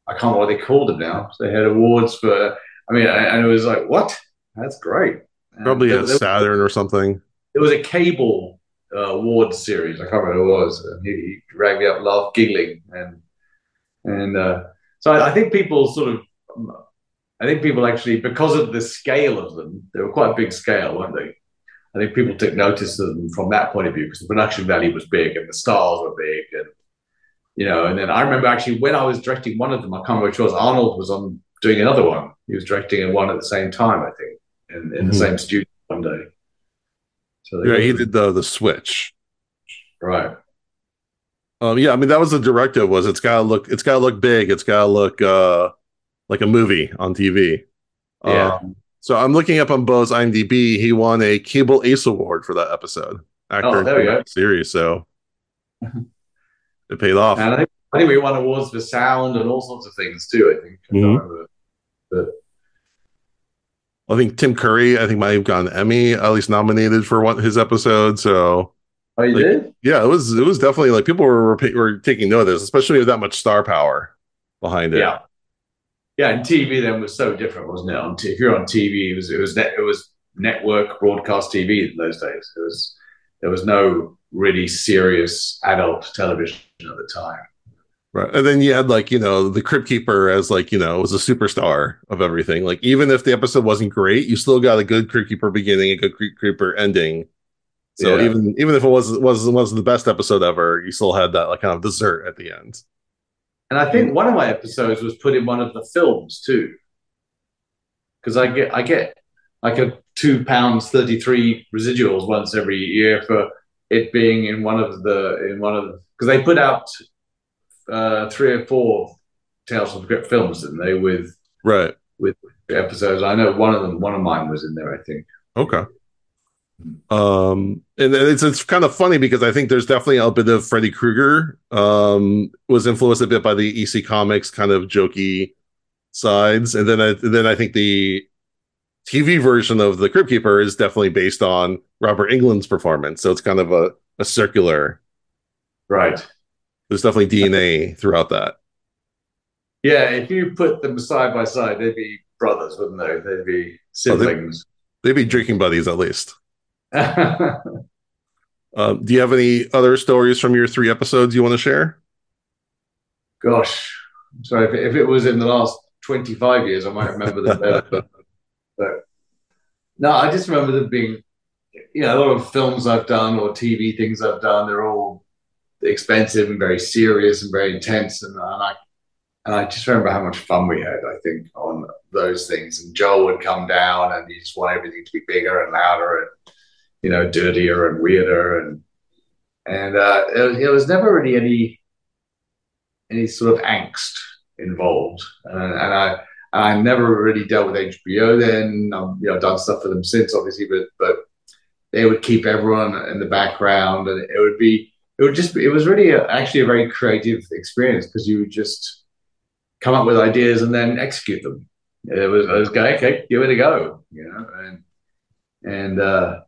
I can't remember what they called it now. They had awards for. I mean, and it was like, what? That's great. Probably a Saturn or something. It was a cable uh, awards series. I can't remember what it was. He, he rang me up, laugh, giggling, and and uh, so I, I think people sort of, I think people actually, because of the scale of them, they were quite a big scale, weren't they? I think people took notice of them from that point of view because the production value was big and the stars were big and you know. And then I remember actually when I was directing one of them, I can't remember which was. Arnold was on doing another one. He was directing one at the same time, I think, in, in mm-hmm. the same studio one day. So yeah, he did the the switch. Right. Um, yeah, I mean that was the directive was it's gotta look it's gotta look big, it's gotta look uh like a movie on TV. Yeah. Um, so I'm looking up on Beau's IMDb. He won a Cable Ace Award for that episode. Actor oh, there we go. Series, so it paid off. And I think, I think we won awards for sound and all sorts of things too. I think. Mm-hmm. But I think Tim Curry, I think might have gotten Emmy, at least nominated for one his episode. So Oh, you like, did? Yeah, it was it was definitely like people were were taking notice, especially with that much star power behind it. Yeah, yeah. And TV then was so different, wasn't it? On t- if you're on TV, it was it was net, it was network broadcast TV in those days. It was there was no really serious adult television at the time. Right. And then you had like, you know, the Crypt Keeper as like, you know, was a superstar of everything. Like even if the episode wasn't great, you still got a good Crypt Keeper beginning, a good Crypt Keeper ending. So Yeah. even even if it was was wasn't the best episode ever, you still had that like kind of dessert at the end. And I think one of my episodes was put in one of the films too, because I get I get like a two pounds thirty three residuals once every year for it being in one of the in one of the because they put out uh, three or four Tales from the Crypt films, didn't they? With Right. With episodes, I know one of them, one of mine was in there. I think. Okay. Um, and it's it's kind of funny because I think there's definitely a bit of Freddy Krueger um was influenced a bit by the EC Comics kind of jokey sides, and then I then I think the TV version of the Crypt Keeper is definitely based on Robert Englund's performance, so it's kind of a a circular. Right. There's definitely DNA throughout that. Yeah, if you put them side by side, they'd be brothers, wouldn't they? They'd be siblings. They'd be drinking buddies at least. Um, do you have any other stories from your three episodes you want to share? Gosh, so if, if it was in the last 25 years, I might remember them better. but, but no, I just remember them being, you know, a lot of films I've done or TV things I've done, they're all expensive and very serious and very intense. And, and I and I just remember how much fun we had, I think, on those things. And Joel would come down and he just want everything to be bigger and louder and, you know, dirtier and weirder. And and uh, it, it was never really any any sort of angst involved. And, and I I never really dealt with HBO then. I've you know, done stuff for them since, obviously, but but they would keep everyone in the background and it would be it would just be, it was really a, actually a very creative experience because you would just come up with ideas and then execute them. It was, I was going, okay, give it a go, you know, and and uh,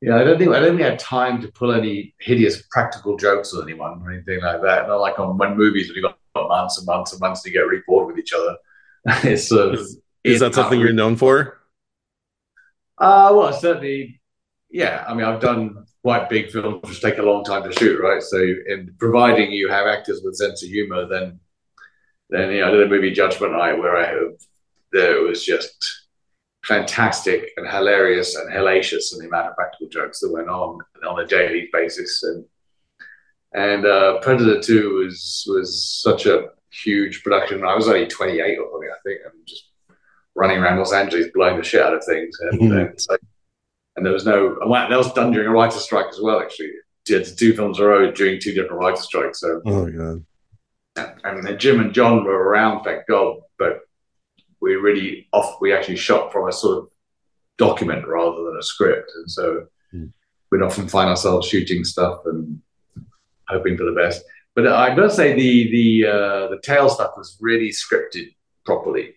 yeah, I don't think I don't think I had time to pull any hideous practical jokes on anyone or anything like that. Not like on when movies when you got months and months and months to get really bored with each other. it's sort of, Is, is that something you're known for? uh, well, certainly, yeah. I mean, I've done quite big films which take a long time to shoot, right? So, in providing you have actors with sense of humor, then, then you know, I did a movie Judgment Night where I have, there was just fantastic and hilarious and hellacious in the amount of practical jokes that went on on a daily basis, and and uh, Predator Two was was such a huge production. I was only 28 or something, I think, and just running around Los Angeles blowing the shit out of things. And, and, so, and there was no, and that was done during a writer's strike as well, actually. Did two films in a row during two different writer's strikes. So, Oh my god. and then Jim and John were around, thank God, but we really off, we actually shot from a sort of document rather than a script. And so Hmm. we'd often find ourselves shooting stuff and hoping for the best. But I've got to say the the uh, the tail stuff was really scripted properly,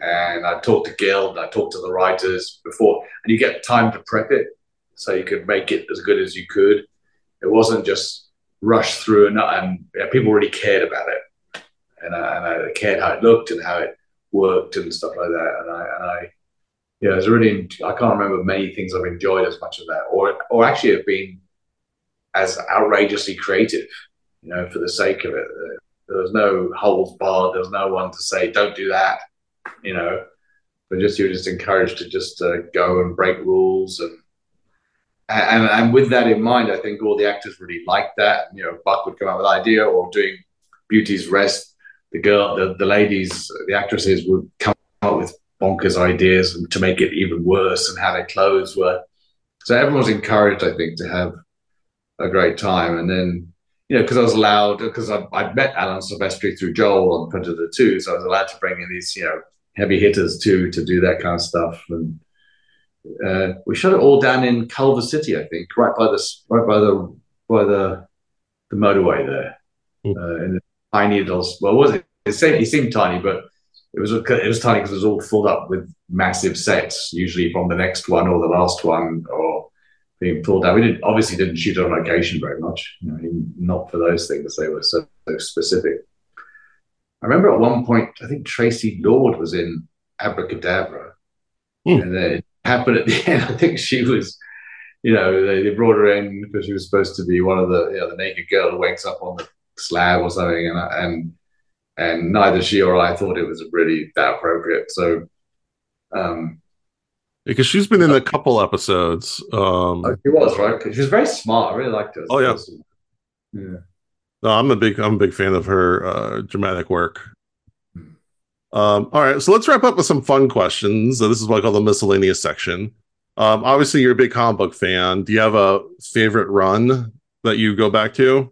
and I talked to Gil, and I talked to the writers before, and you get time to prep it, so you could make it as good as you could. It wasn't just rushed through, and, and yeah, people really cared about it, and I, and I cared how it looked and how it worked and stuff like that, and I and I. Yeah, it was really. I can't remember many things I've enjoyed as much of that, or or actually have been as outrageously creative you know, for the sake of it. There was no holds barred. There was no one to say, "Don't do that," you know. But just you were just encouraged to just uh, go and break rules, and, and and with that in mind, I think all the actors really liked that. You know, Buck would come up with an idea, or doing Beauty's Rest, the girl, the, the ladies, the actresses would come up with bonkers ideas and to make it even worse, and how their clothes were. So everyone was encouraged, I think, to have a great time, and then you know, because I was allowed, because I'd met Alan Silvestri through Joel on Predator 2, so I was allowed to bring in these, you know, heavy hitters too to do that kind of stuff. And uh, we shot it all down in Culver City, I think, right by the right by the by the the motorway there, Mm. uh, in the tiny little. Well, was it? It seemed, it seemed tiny, but it was it was tiny because it was all filled up with massive sets, usually from the next one or the last one, or being pulled out. We didn't obviously didn't shoot on location very much, you know, not for those things. They were so, so specific. I remember at one point, I think Tracy Lord was in Abra Cadaver, Hmm. and then it happened at the end. I think she was, you know, they, they brought her in because she was supposed to be one of the, you know, the naked girl who wakes up on the slab or something, and and and neither she or I thought it was really that appropriate. So, um, because she's been in a couple episodes. Um, oh, she was right. She was very smart. I really liked her. Oh yeah. Yeah. No, I'm a big I'm a big fan of her uh, dramatic work. Um, all right, so let's wrap up with some fun questions. So this is what I call the miscellaneous section. Um, obviously, you're a big comic book fan. Do you have a favorite run that you go back to?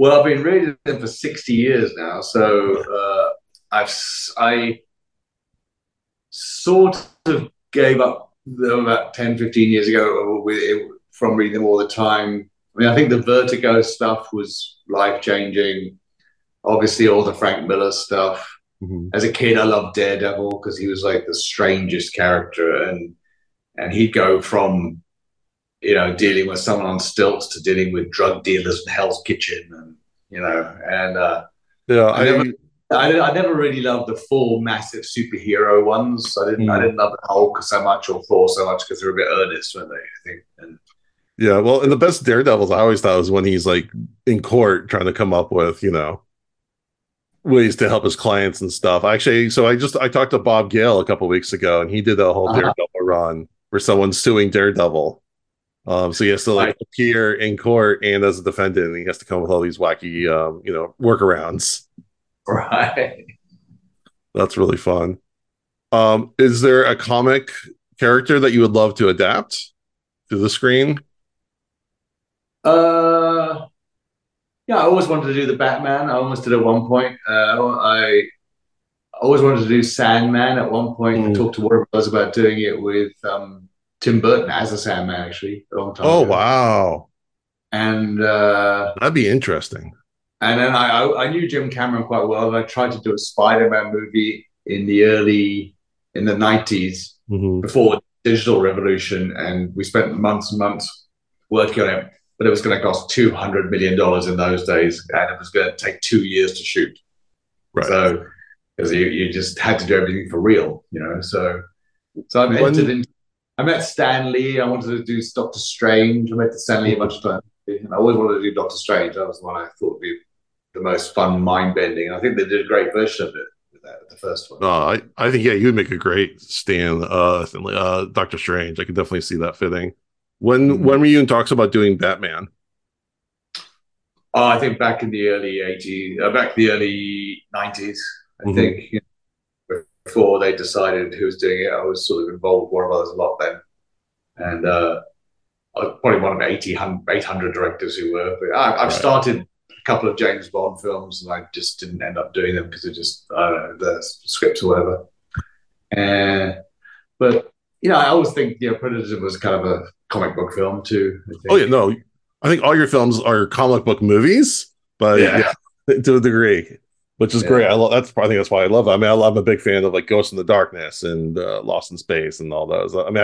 Well, I've been reading them for 60 years now, so uh, I've I sort of gave up them about 10, 15 years ago from reading them all the time. I mean, I think the Vertigo stuff was life changing obviously all the Frank Miller stuff. Mm-hmm. As a kid, I loved Daredevil because he was like the strangest character, and and he'd go from you know dealing with someone on stilts to dealing with drug dealers in Hell's Kitchen, and you know, and uh, yeah, I, I never. I, I, never really loved the full massive superhero ones. I didn't. Mm. I didn't love the Hulk so much or Thor so much because they were a bit earnest, weren't they? I think. And, yeah, well, and the best Daredevils I always thought was when he's like in court trying to come up with, you know, ways to help his clients and stuff. Actually, so I just I talked to Bob Gale a couple weeks ago, and he did a whole uh-huh. Daredevil run where someone's suing Daredevil. Um, so he has to like appear in court and as a defendant, and he has to come with all these wacky, um, you know, workarounds. Right. That's really fun. Um, is there a comic character that you would love to adapt to the screen? Uh, yeah, I always wanted to do the Batman. I almost did at one point. Uh, I always wanted to do Sandman at one point. Mm. I talked to Warner Bros. about doing it with um, Tim Burton as a Sandman, actually, a long time Oh, ago. wow. And uh, that'd be interesting. And then I, I, I, knew Jim Cameron quite well. I tried to do a Spider Man movie in the early, in the 90s, mm-hmm. before the digital revolution. And we spent months and months working on it but it was going to cost two hundred million dollars in those days, and it was going to take two years to shoot. Right. So, because you, you just had to do everything for real, you know. So, so I'm entered in. I met Stan Lee. I wanted to do Doctor Strange. I met Stan Lee a bunch of times, and I always wanted to do Doctor Strange. That was the one I thought would be the most fun, mind bending. I think they did a great version of it with that, the first one. Oh, I, I think yeah, you'd make a great Stan, uh, uh, Doctor Strange. I could definitely see that fitting. When mm-hmm. when were you in talks about doing Batman? Oh, I think back in the early 80s, uh, back in the early 90s, I mm-hmm. think, you before they decided who was doing it, I was sort of involved with Warner Brothers a lot then. And uh, I was probably one of 80, 800 directors who were. But I, have right. started a couple of James Bond films and I just didn't end up doing them because of just, I don't know, the scripts or whatever. And, but, you know, I always think, you know, Predator was kind of a comic book film too. Oh yeah, no, I think all your films are comic book movies, but yeah, yeah to a degree, which is yeah. great. I love that's. I think that's why I love. It. I mean, I, am a big fan of like Ghost in the Darkness and uh, Lost in Space and all those. I mean,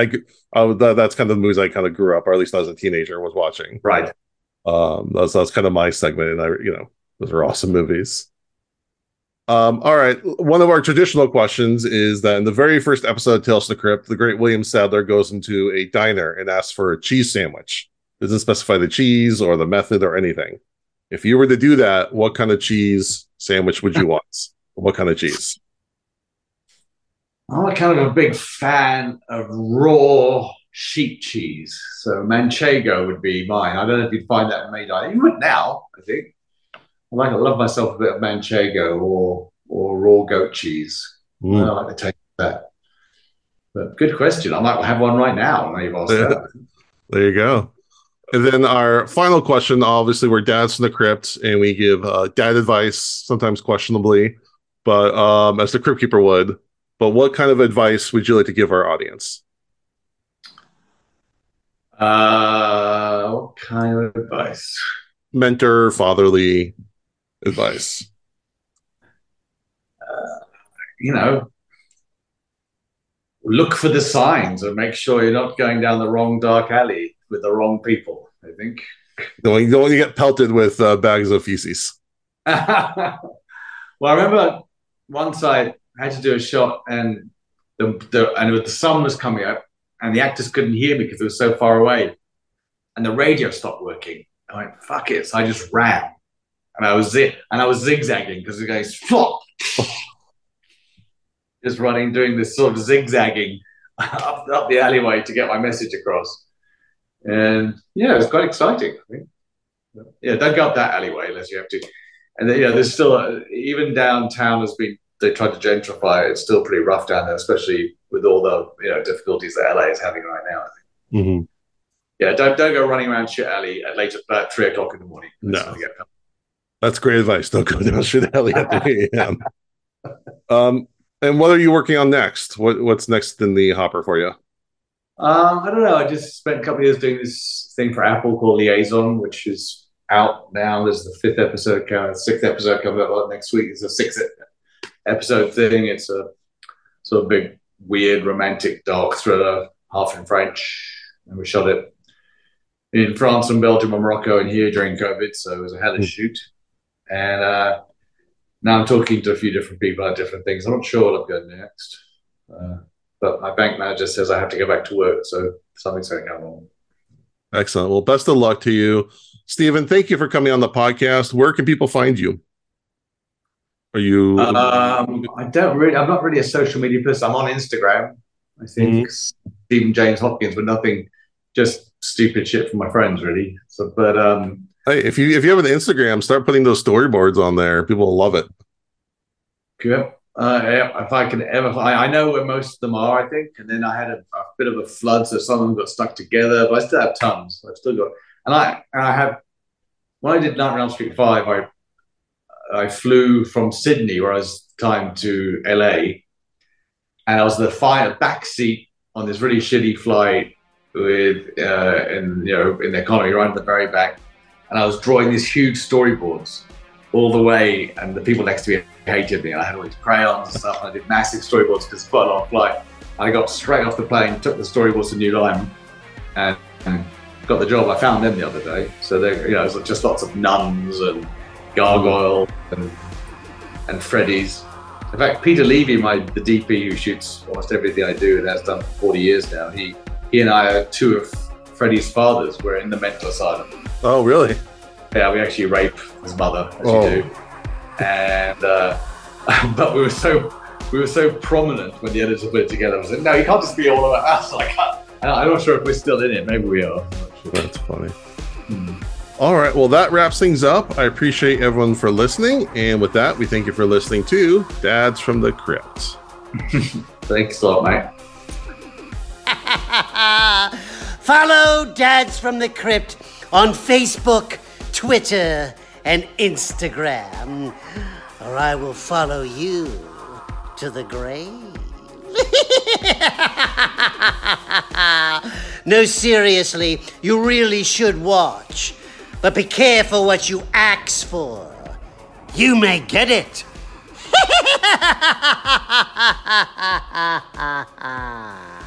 I, I that, that's kind of the movies I kind of grew up, or at least as a teenager was watching. Right. Um, that's that's kind of my segment, and I, you know, those are awesome movies. Um, all right. One of our traditional questions is that in the very first episode of Tales from the Crypt, the great William Sadler goes into a diner and asks for a cheese sandwich. Doesn't specify the cheese or the method or anything. If you were to do that, what kind of cheese sandwich would you want? what kind of cheese? I'm kind of a big fan of raw sheep cheese. So manchego would be mine. I don't know if you'd find that made you would now, I think. I like I love myself a bit of manchego or or raw goat cheese. Mm. I like the taste of that. But good question. I might have one right now. Now you've asked that. There you go. And then our final question. Obviously, we're dads from the crypt, and we give uh, dad advice, sometimes questionably, but um, as the crypt keeper would. But what kind of advice would you like to give our audience? Uh, what kind of advice? Mentor, fatherly, advice? Uh, you know, look for the signs and make sure you're not going down the wrong dark alley with the wrong people. I think. Don't, don't you get pelted with uh, bags of feces. well, I remember once I had to do a shot and the, the and the sun was coming up and the actors couldn't hear me because it was so far away, and the radio stopped working. I went, fuck it. So I just ran. And I was zi- and I was zigzagging because it goes flop. just running, doing this sort of zigzagging up, up the alleyway to get my message across. And yeah, it was quite exciting. I think. Yeah, don't go up that alleyway unless you have to. And then, yeah, there's still a, even downtown has been they tried to gentrify. It's still pretty rough down there, especially with all the you know difficulties that LA is having right now. I think. Mm-hmm. Yeah, don't don't go running around shit alley at late at three o'clock in the morning. No, that's great advice. Don't go down shit alley at three a.m. um, and what are you working on next? What what's next in the hopper for you? Um, I don't know. I just spent a couple of years doing this thing for Apple called Liaison, which is out now. There's the fifth episode, uh, sixth episode coming up next week. It's a sixth episode thing. It's a sort of big, weird, romantic, dark thriller, half in French. And we shot it in France and Belgium and Morocco and here during COVID. So it was a hellish mm. shoot. And uh, now I'm talking to a few different people about different things. I'm not sure what I'm going next. Uh, but my bank manager says I have to go back to work. So something's going on. Excellent. Well, best of luck to you. Stephen, thank you for coming on the podcast. Where can people find you? Are you? Um, I don't really. I'm not really a social media person. I'm on Instagram. I think mm-hmm. Stephen James Hopkins, but nothing, just stupid shit from my friends, really. So, but um, hey, if you if you have an Instagram, start putting those storyboards on there. People will love it. Yeah. Uh, if I can ever, I, I, know where most of them are, I think. And then I had a, a, bit of a flood, so some of them got stuck together, but I still have tons. I've still got, and I and I have. When I did Nightmare on Street Five, I I flew from Sydney, where I was time to LA, and I was the fire back seat on this really shitty flight with, uh, in you know, in the economy, right at the very back, and I was drawing these huge storyboards all the way, and the people next to me hated me. I had all these crayons and stuff. And I did massive storyboards because it's quite a long flight. I got straight off the plane, took the storyboards to New Line, and, and got the job. I found them the other day. So they, you know, it's just lots of nuns and gargoyle and and Freddy's. In fact, Peter Levy, my the DP who shoots almost everything I do and has done for 40 years now, he he and I are two of Freddy's fathers. We're in the mental asylum. Oh, really? Yeah, we actually rape his mother, as oh. you do. And uh, but we were so we were so prominent when the editor put it together. I was like, no, you can't just be all about us. I can't. I'm not sure if we're still in it. Maybe we are. Sure. That's funny. Hmm. All right. Well, that wraps things up. I appreciate everyone for listening. And with that, we thank you for listening to Dads from the Crypt. Thanks a lot, mate. Follow Dads from the Crypt on Facebook, Twitter, and Instagram, or I will follow you to the grave. no, seriously, you really should watch. But be careful what you ask for. You may get it.